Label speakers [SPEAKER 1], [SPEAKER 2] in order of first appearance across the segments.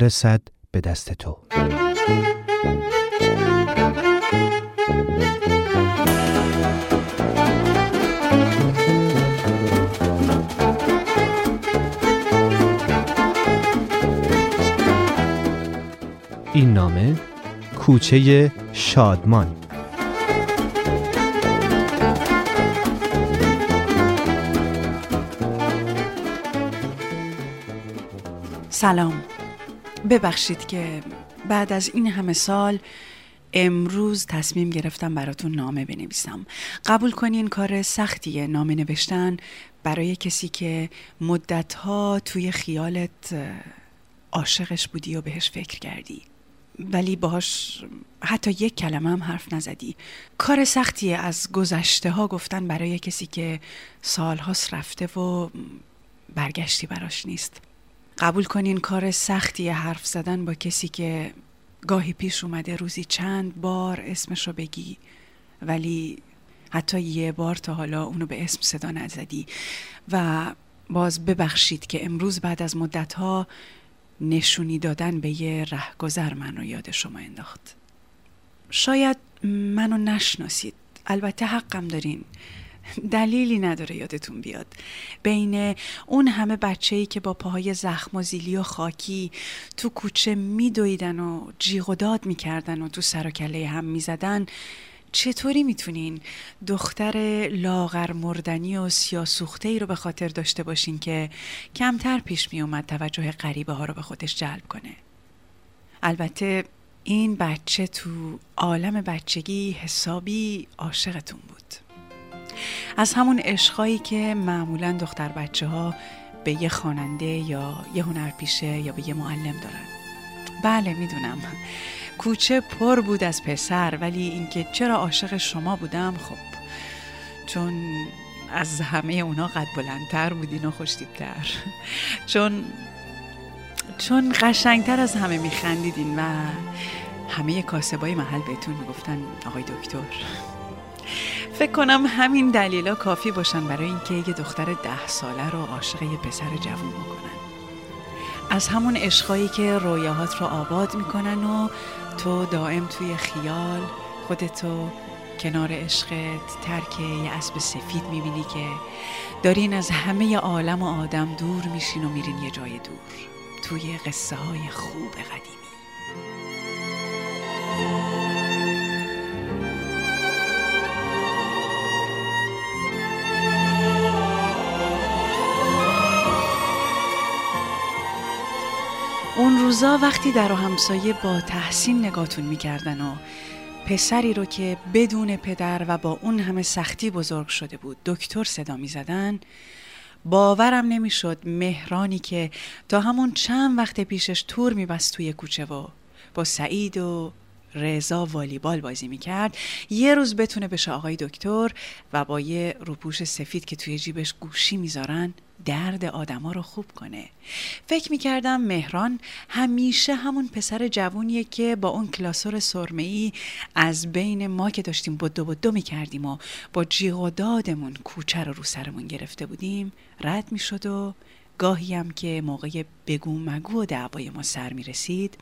[SPEAKER 1] برسد به دست تو. این نامه کوچه شادمان.
[SPEAKER 2] سلام. ببخشید که بعد از این همه سال امروز تصمیم گرفتم براتون نامه بنویسم. قبول کنین کار سختیه نامه نوشتن برای کسی که مدتها توی خیالت عاشقش بودی و بهش فکر کردی. ولی باهاش حتی یک کلمه هم حرف نزدی. کار سختیه از گذشته ها گفتن برای کسی که سالهاست رفته و برگشتی براش نیست. قبول کنین کار سختی حرف زدن با کسی که گاهی پیش اومده روزی چند بار اسمش رو بگی ولی حتی یه بار تا حالا اونو به اسم صدا نزدی. و باز ببخشید که امروز بعد از مدتها نشونی دادن به یه رهگذر منو یاد شما انداخت. شاید منو نشناسید. البته حقم دارین. دلیلی نداره یادتون بیاد. بین اون همه بچه ای که با پاهای زخم و زیلی و خاکی تو کوچه میدویدن و جیغ و داد می‌کردن و تو سر و کله هم می‌زدن چطوری می‌تونین دختر لاغر مردنی و سیاسوخته ای رو به خاطر داشته باشین که کمتر پیش میومد توجه غریبه ها رو به خودش جلب کنه؟ البته این بچه تو عالم بچگی حسابی عاشقتون بود. از همون عشقایی که معمولا دختر بچه ها به یه خواننده یا یه هنرپیشه یا به یه معلم دارن. بله می‌دونم. کوچه پر بود از پسر ولی اینکه چرا عاشق شما بودم خب چون از همه اونا قد بلندتر بودین و خوشتیبتر. چون چون قشنگتر از همه میخندیدین و همه کاسبای محل بهتون می‌گفتن آقای دکتر. فکر کنم همین دلیلا کافی باشن برای اینکه یه دختر ده ساله رو عاشق یه پسر جوون بکنن. از همون عشقایی که رویاهات رو آباد می‌کنن و تو دائم توی خیال خودتو کنار عشقت ترک یه اسب سفید می‌بینی که دارین از همه عالم و آدم دور میشین و میرین یه جای دور توی قصه های خوب قدیمی. روزا وقتی در و همسایه با تحسین نگاتون می‌کردن و پسری رو که بدون پدر و با اون همه سختی بزرگ شده بود دکتر صدا می‌زدن باورم نمی‌شد مهرانی که تا همون چند وقت پیشش تور میبست توی کوچه و با سعید و رضا والیبال بازی می‌کرد. یه روز بتونه بشه آقای دکتر و با یه روپوش سفید که توی جیبش گوشی می‌ذارن درد آدما رو خوب کنه. فکر می‌کردم مهران همیشه همون پسر جوونیه که با اون کلاسور سرمه از بین ما که داشتیم بدو بدو می‌کردیم و با جیغ و دادمون کوچه رو رو سرمون گرفته بودیم رد می‌شد و گاهی هم که موقع بگو مگو و دعوای ما سر می رسید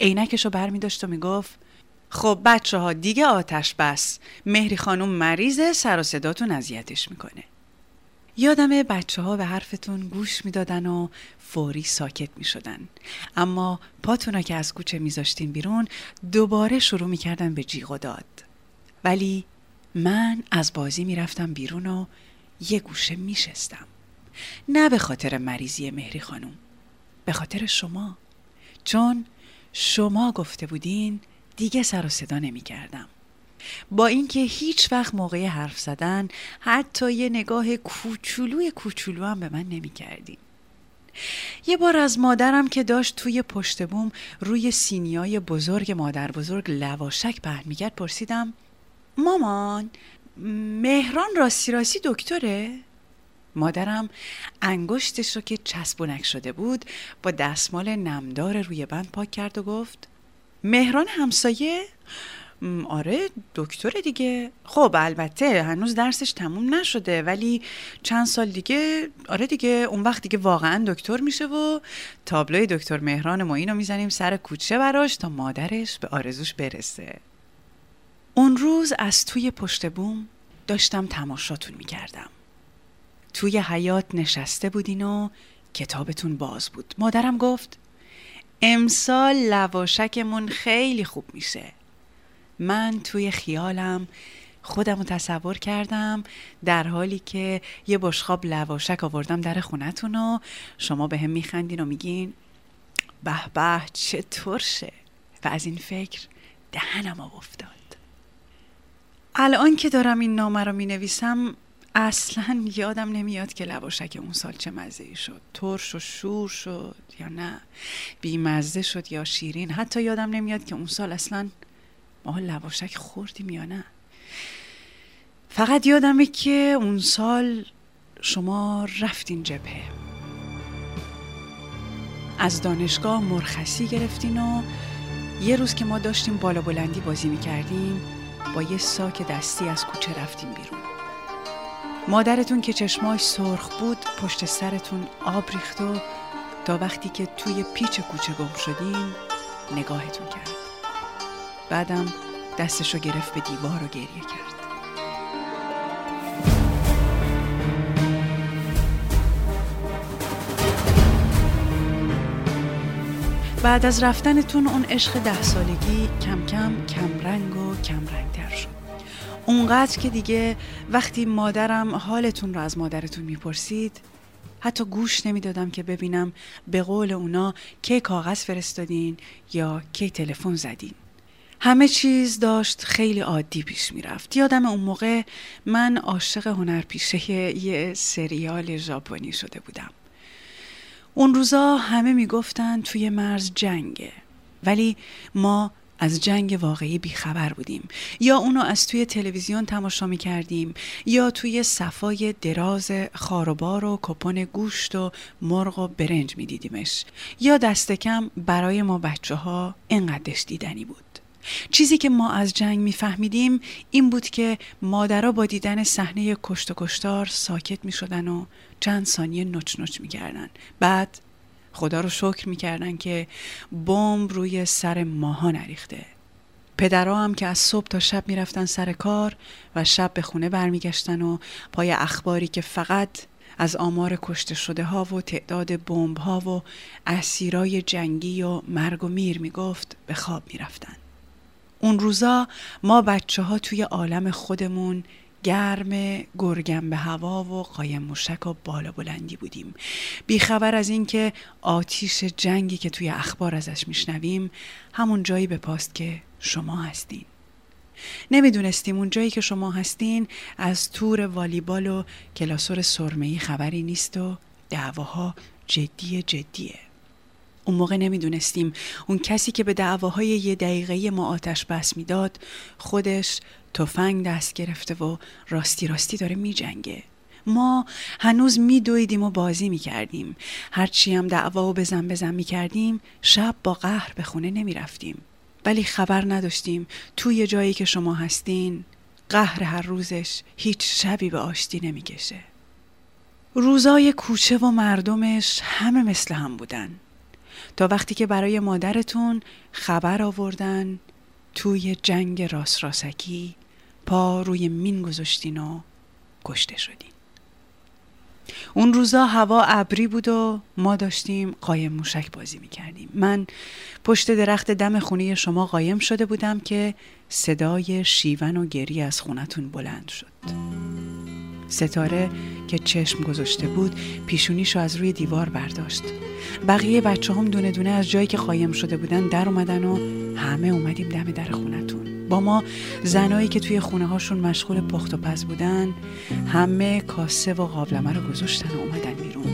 [SPEAKER 2] عینکش رو بر می داشت و می گفت خب بچه ها دیگه آتش بس مهری خانم مریضه سر و صداتون اذیتش می‌کنه یادم بچه ها به حرفتون گوش می‌دادن و فوری ساکت می شدن. اما پاتونا که از کوچه میذاشتین بیرون دوباره شروع می‌کردن به جیغ و داد. ولی من از بازی می‌رفتم بیرون و یه گوشه میشستم. نه به خاطر مریضی مهری خانم. به خاطر شما. چون شما گفته بودین دیگه سر و صدا نمی کردم. با اینکه هیچ وقت موقع حرف زدن حتی یه نگاه کوچولوی کوچولو هم به من نمی کردیم. یه بار از مادرم که داشت توی پشت بوم روی سینیای بزرگ مادر بزرگ لواشک پهن می‌کرد پرسیدم مامان مهران راستی راستی دکتره؟ مادرم انگشتش رو که چسبونک شده بود با دستمال نمدار روی بند پاک کرد و گفت مهران همسایه؟ آره دکتر دیگه. خب البته هنوز درسش تموم نشده ولی چند سال دیگه آره دیگه اون وقت دیگه واقعا دکتر میشه و تابلوی دکتر مهران معین رو می‌زنیم سر کوچه براش تا مادرش به آرزوش برسه. اون روز از توی پشت بوم داشتم تماشاتون می‌کردم. توی حیات نشسته بودین و کتابتون باز بود. مادرم گفت امسال لواشکمون خیلی خوب میشه. من توی خیالم خودم رو تصور کردم در حالی که یه بشخاب لواشک آوردم در خونتون و شما به هم میخندین و میگین به به چه ترشه و از این فکر دهنم افتاد. الان که دارم این نامه رو می نویسم اصلا یادم نمیاد که لواشک اون سال چه مزه شد. ترش و شور شد یا نه؟ بیمزه شد یا شیرین؟ حتی یادم نمیاد که اون سال اصلا ما لواشک خوردیم یا نه. فقط یادمه که اون سال شما رفتین جبهه. از دانشگاه مرخصی گرفتین و یه روز که ما داشتیم بالا بلندی بازی می‌کردیم با یه ساک دستی از کوچه رفتیم بیرون. مادرتون که چشماش سرخ بود پشت سرتون آب ریخت و تا وقتی که توی پیچ کوچه گم شدیم نگاهتون کرد. بعدم دستشو گرفت به دیوار و گریه کرد. بعد از رفتنتون اون عشق ده سالگی کم کم کم رنگ و کم رنگ تر شد. اونقدر که دیگه وقتی مادرم حالتون رو از مادرتون می‌پرسید حتی گوش نمی‌دادم که ببینم به قول اونا کی کاغذ فرستادین یا کی تلفن زدین. همه چیز داشت خیلی عادی پیش می‌رفت. یادم اون موقع من عاشق هنرپیشه یه سریال ژاپنی شده بودم. اون روزا همه می‌گفتن توی مرز جنگه. ولی ما از جنگ واقعی بیخبر بودیم. یا اونو از توی تلویزیون تماشا می کردیم یا توی صفای دراز خاروبار و کپون گوشت و مرغ و برنج می دیدیمش یا دست کم برای ما بچه ها اینقدرش دیدنی بود. چیزی که ما از جنگ میفهمیدیم این بود که مادرها با دیدن صحنه کشت و کشتار ساکت می شدن و چند ثانیه نچ نچ می کردن. بعد خدا رو شکر می‌کردن که بمب روی سر ماها نریخته. پدرها هم که از صبح تا شب می‌رفتن سر کار و شب به خونه برمیگشتن و پای اخباری که فقط از آمار کشته شده ها و تعداد بمب ها و اسیرای جنگی و مرگ و میر می‌گفت به خواب می‌رفتن. اون روزا ما بچه ها توی عالم خودمون گرم گرگم به هوا و قایم موشک و بالا بلندی بودیم. بیخبر از اینکه آتیش جنگی که توی اخبار ازش میشنویم همون جایی به پاست که شما هستین. نمی‌دونستیم اون جایی که شما هستین از تور والیبال و کلاسور سرمهی خبری نیست و دعواها جدی جدیه. اون موقع نمی‌دونستیم. اون کسی که به دعواهای یه دقیقه ما آتش بس می‌داد خودش تفنگ دست گرفته و راستی راستی داره می جنگه. ما هنوز میدویدیم و بازی می کردیم هرچی هم دعوا و بزن بزن می کردیم شب با قهر به خونه نمی رفتیم ولی خبر نداشتیم. توی جایی که شما هستین قهر هر روزش هیچ شبی به آشتی نمی‌کشه. روزای کوچه و مردمش همه مثل هم بودن. تا وقتی که برای مادرتون خبر آوردن توی جنگ راس راسکی پا روی مین گذاشتین و کشته شدین اون روزا هوا ابری بود و ما داشتیم قایم موشک بازی می کردیم. من پشت درخت دم خونه شما قایم شده بودم که صدای شیون و گری از خونتون بلند شد ستاره که چشم گذاشته بود پیشونیشو از روی دیوار برداشت. بقیه بچه هم دونه دونه از جایی که قایم شده بودن در اومدن و همه اومدیم دم در خونتون. با ما زنایی که توی خونه هاشون مشغول پخت و پز بودن همه کاسه و قابلمه رو گذاشتن و اومدن بیرون.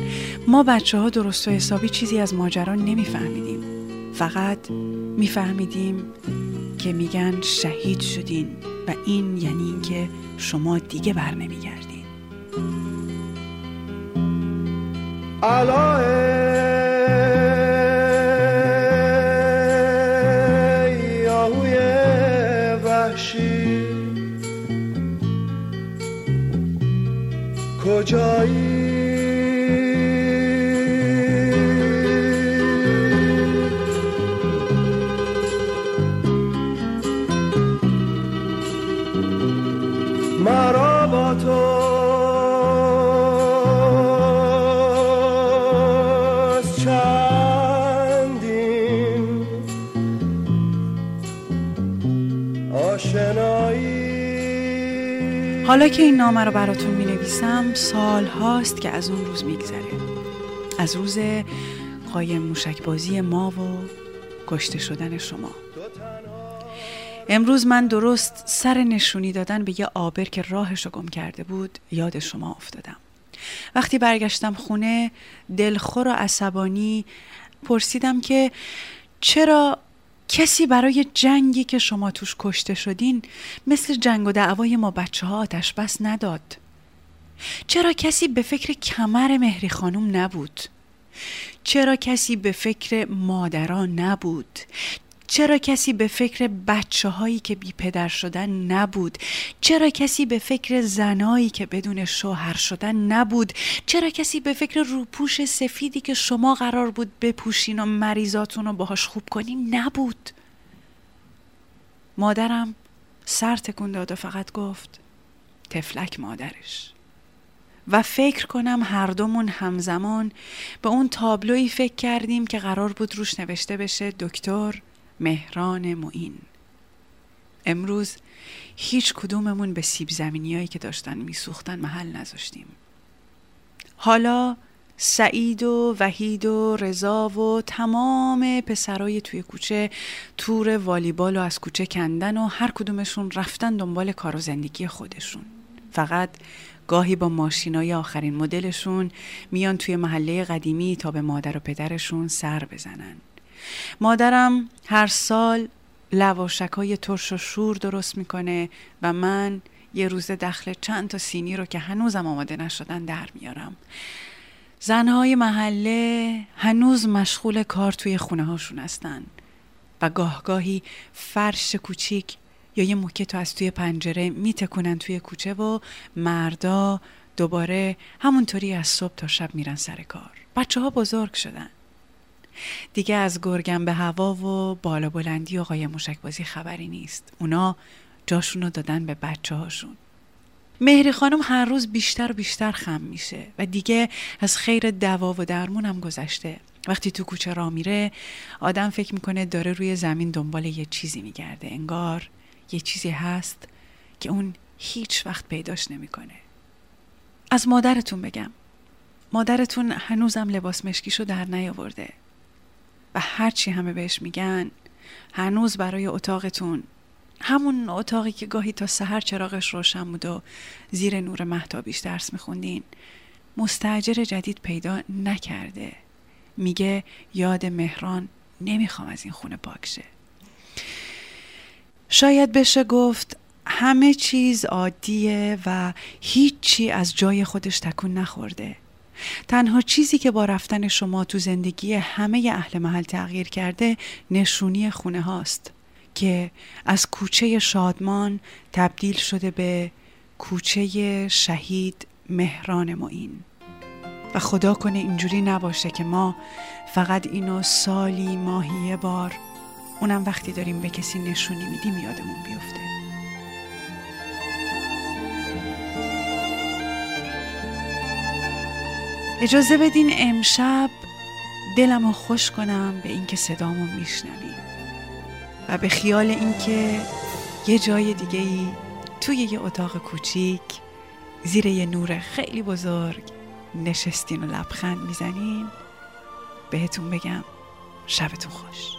[SPEAKER 2] ما بچه ها درست و حسابی چیزی از ماجرا نمیفهمیدیم. فقط میفهمیدیم که میگن شهید شدین و این یعنی اینکه شما دیگه بر نمیگردین علای یاهوی وحشی
[SPEAKER 3] کجایی مرا با تو
[SPEAKER 2] حالا که این نامه رو براتون می نویسم سال هاست که از اون روز میگذره. از روز قایم موشک بازی ما و کشته شدن شما. امروز من درست سر نشونی دادن به یه آبر که راهش رو گم کرده بود یاد شما افتادم. وقتی برگشتم خونه دلخور و عصبانی پرسیدم که چرا کسی برای جنگی که شما توش کشته شدین مثل جنگ و دعوای ما بچه ها آتش بس نداد. چرا کسی به فکر کمر مهری خانم نبود؟ چرا کسی به فکر مادران نبود؟ چرا کسی به فکر بچه هایی که بی پدر شدن نبود؟ چرا کسی به فکر زنایی که بدون شوهر شدن نبود؟ چرا کسی به فکر روپوش سفیدی که شما قرار بود بپوشین و مریضاتون رو باهاش خوب کنین نبود؟ مادرم سر تکون داد و فقط گفت تفلک مادرش. و فکر کنم هر دومون همزمان به اون تابلوی فکر کردیم که قرار بود روش نوشته بشه دکتر مهران معین. امروز هیچ کدوممون به سیب زمینی هایی که داشتن میسوختن محل نذاشتیم. حالا سعید و وحید و رضا و تمام پسرای توی کوچه تور والیبال و از کوچه کندن و هر کدومشون رفتن دنبال کار و زندگی خودشون. فقط گاهی با ماشینای آخرین مدلشون میان توی محله قدیمی تا به مادر و پدرشون سر بزنن. مادرم هر سال لواشک های ترش و شور درست می‌کنه و من یه روز دخل چند تا سینی رو که هنوزم آماده نشدن در میارم. زنهای محله هنوز مشغول کار توی خونه هاشون هستن و گاهگاهی فرش کوچیک یا یه موکت از توی پنجره میتکنن توی کوچه و مردا دوباره همونطوری از صبح تا شب میرن سر کار. بچه ها بزرگ شدن. دیگه از گرگم به هوا و بالا بلندی و قایم بازی خبری نیست. اونا جاشون رو دادن به بچه هاشون مهری خانم هر روز بیشتر و بیشتر خم میشه و دیگه از خیر دوا و درمون هم گذشته. وقتی تو کوچه را میره آدم فکر می‌کنه داره روی زمین دنبال یه چیزی میگرده. انگار یه چیزی هست که اون هیچ وقت پیداش نمی‌کنه. از مادرتون بگم. مادرتون هنوزم لباس مشکیشو در نیاورده. و هرچی همه بهش میگن هنوز برای اتاقتون. همون اتاقی که گاهی تا سحر چراغش روشن بود و زیر نور محتابیش درس میخوندین. مستجر جدید پیدا نکرده. میگه یاد مهران نمی‌خوام از این خونه پاکشه شاید بشه گفت همه چیز عادیه و هیچی از جای خودش تکون نخورده. تنها چیزی که با رفتن شما تو زندگی همه اهل محل تغییر کرده نشونی خونه هاست که از کوچه شادمان تبدیل شده به کوچه شهید مهران معین. و خدا کنه اینجوری نباشه که ما فقط اینو سالی ماهی بار اونم وقتی داریم به کسی نشونی میدیم یادمون بیفته. اجازه بدین امشب دلم رو خوش کنم به اینکه صدامو میشنویم و به خیال اینکه یه جای دیگه ای توی یه اتاق کوچیک زیر یه نور خیلی بزرگ نشستین و لبخند می‌زنین. بهتون بگم شبتون خوش.